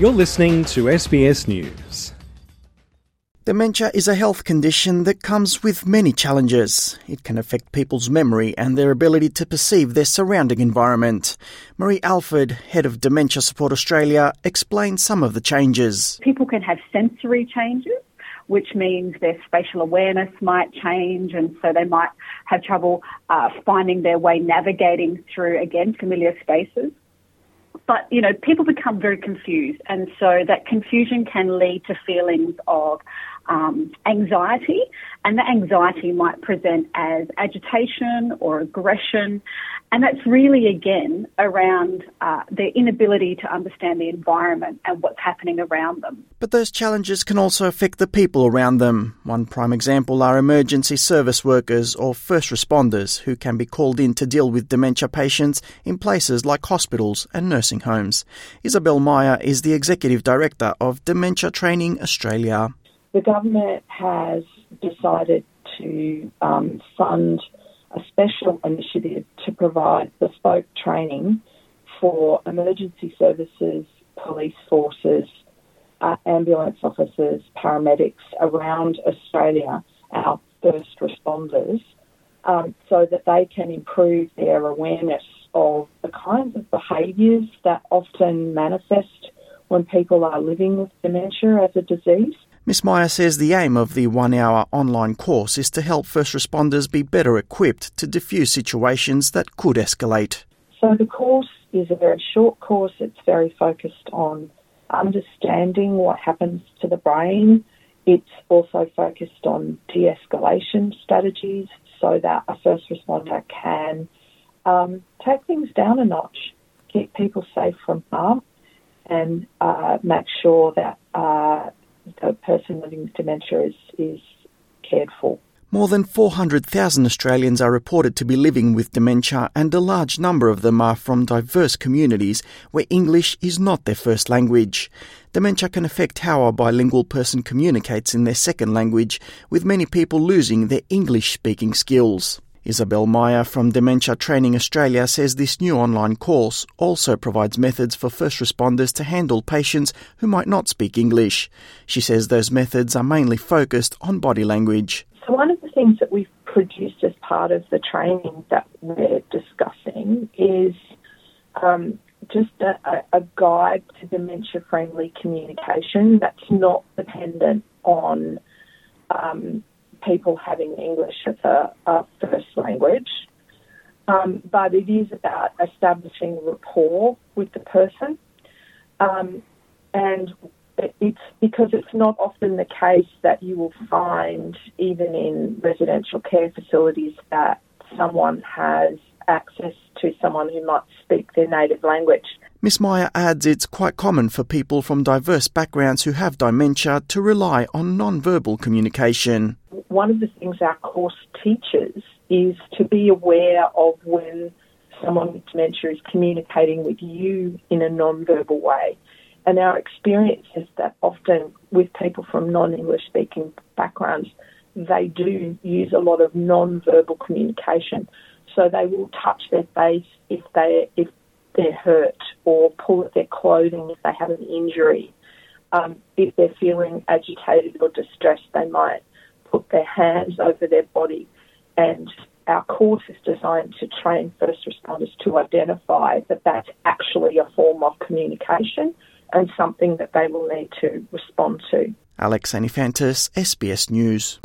You're listening to SBS News. Dementia is a health condition that comes with many challenges. It can affect people's memory and their ability to perceive their surrounding environment. Marie Alford, head of Dementia Support Australia, explains some of the changes. People can have sensory changes which means their spatial awareness might change, and so they might have trouble uh, finding their way navigating through, again, familiar spaces. But, you know, people become very confused, and so that confusion can lead to feelings of um, anxiety, and that anxiety might present as agitation or aggression, and that's really again around uh, their inability to understand the environment and what's happening around them. But those challenges can also affect the people around them. One prime example are emergency service workers or first responders who can be called in to deal with dementia patients in places like hospitals and nursing homes. Isabel Meyer is the Executive Director of Dementia Training Australia the government has decided to um, fund a special initiative to provide bespoke training for emergency services, police forces, uh, ambulance officers, paramedics around Australia, our first responders, um, so that they can improve their awareness of the kinds of behaviours that often manifest when people are living with dementia as a disease. Ms. Meyer says the aim of the one hour online course is to help first responders be better equipped to diffuse situations that could escalate. So, the course is a very short course, it's very focused on understanding what happens to the brain. It's also focused on de escalation strategies so that a first responder can um, take things down a notch, keep people safe from harm, and uh, make sure that uh, a person living with dementia is, is cared for. More than 400,000 Australians are reported to be living with dementia, and a large number of them are from diverse communities where English is not their first language. Dementia can affect how a bilingual person communicates in their second language, with many people losing their English speaking skills. Isabel Meyer from Dementia Training Australia says this new online course also provides methods for first responders to handle patients who might not speak English. She says those methods are mainly focused on body language. So, one of the things that we've produced as part of the training that we're discussing is um, just a, a guide to dementia friendly communication that's not dependent on um, people having English as a, a first language. Um, but it is about establishing rapport with the person. Um, and it's because it's not often the case that you will find, even in residential care facilities, that someone has access to someone who might speak their native language. Ms. Meyer adds it's quite common for people from diverse backgrounds who have dementia to rely on non-verbal communication. One of the things our course teaches is to be aware of when someone with dementia is communicating with you in a non-verbal way. And our experience is that often with people from non-English speaking backgrounds, they do use a lot of non-verbal communication. So they will touch their face if they if they're hurt or pull at their clothing if they have an injury. Um, if they're feeling agitated or distressed, they might put their hands over their body. And our course is designed to train first responders to identify that that's actually a form of communication and something that they will need to respond to. Alex Anifantis, SBS News.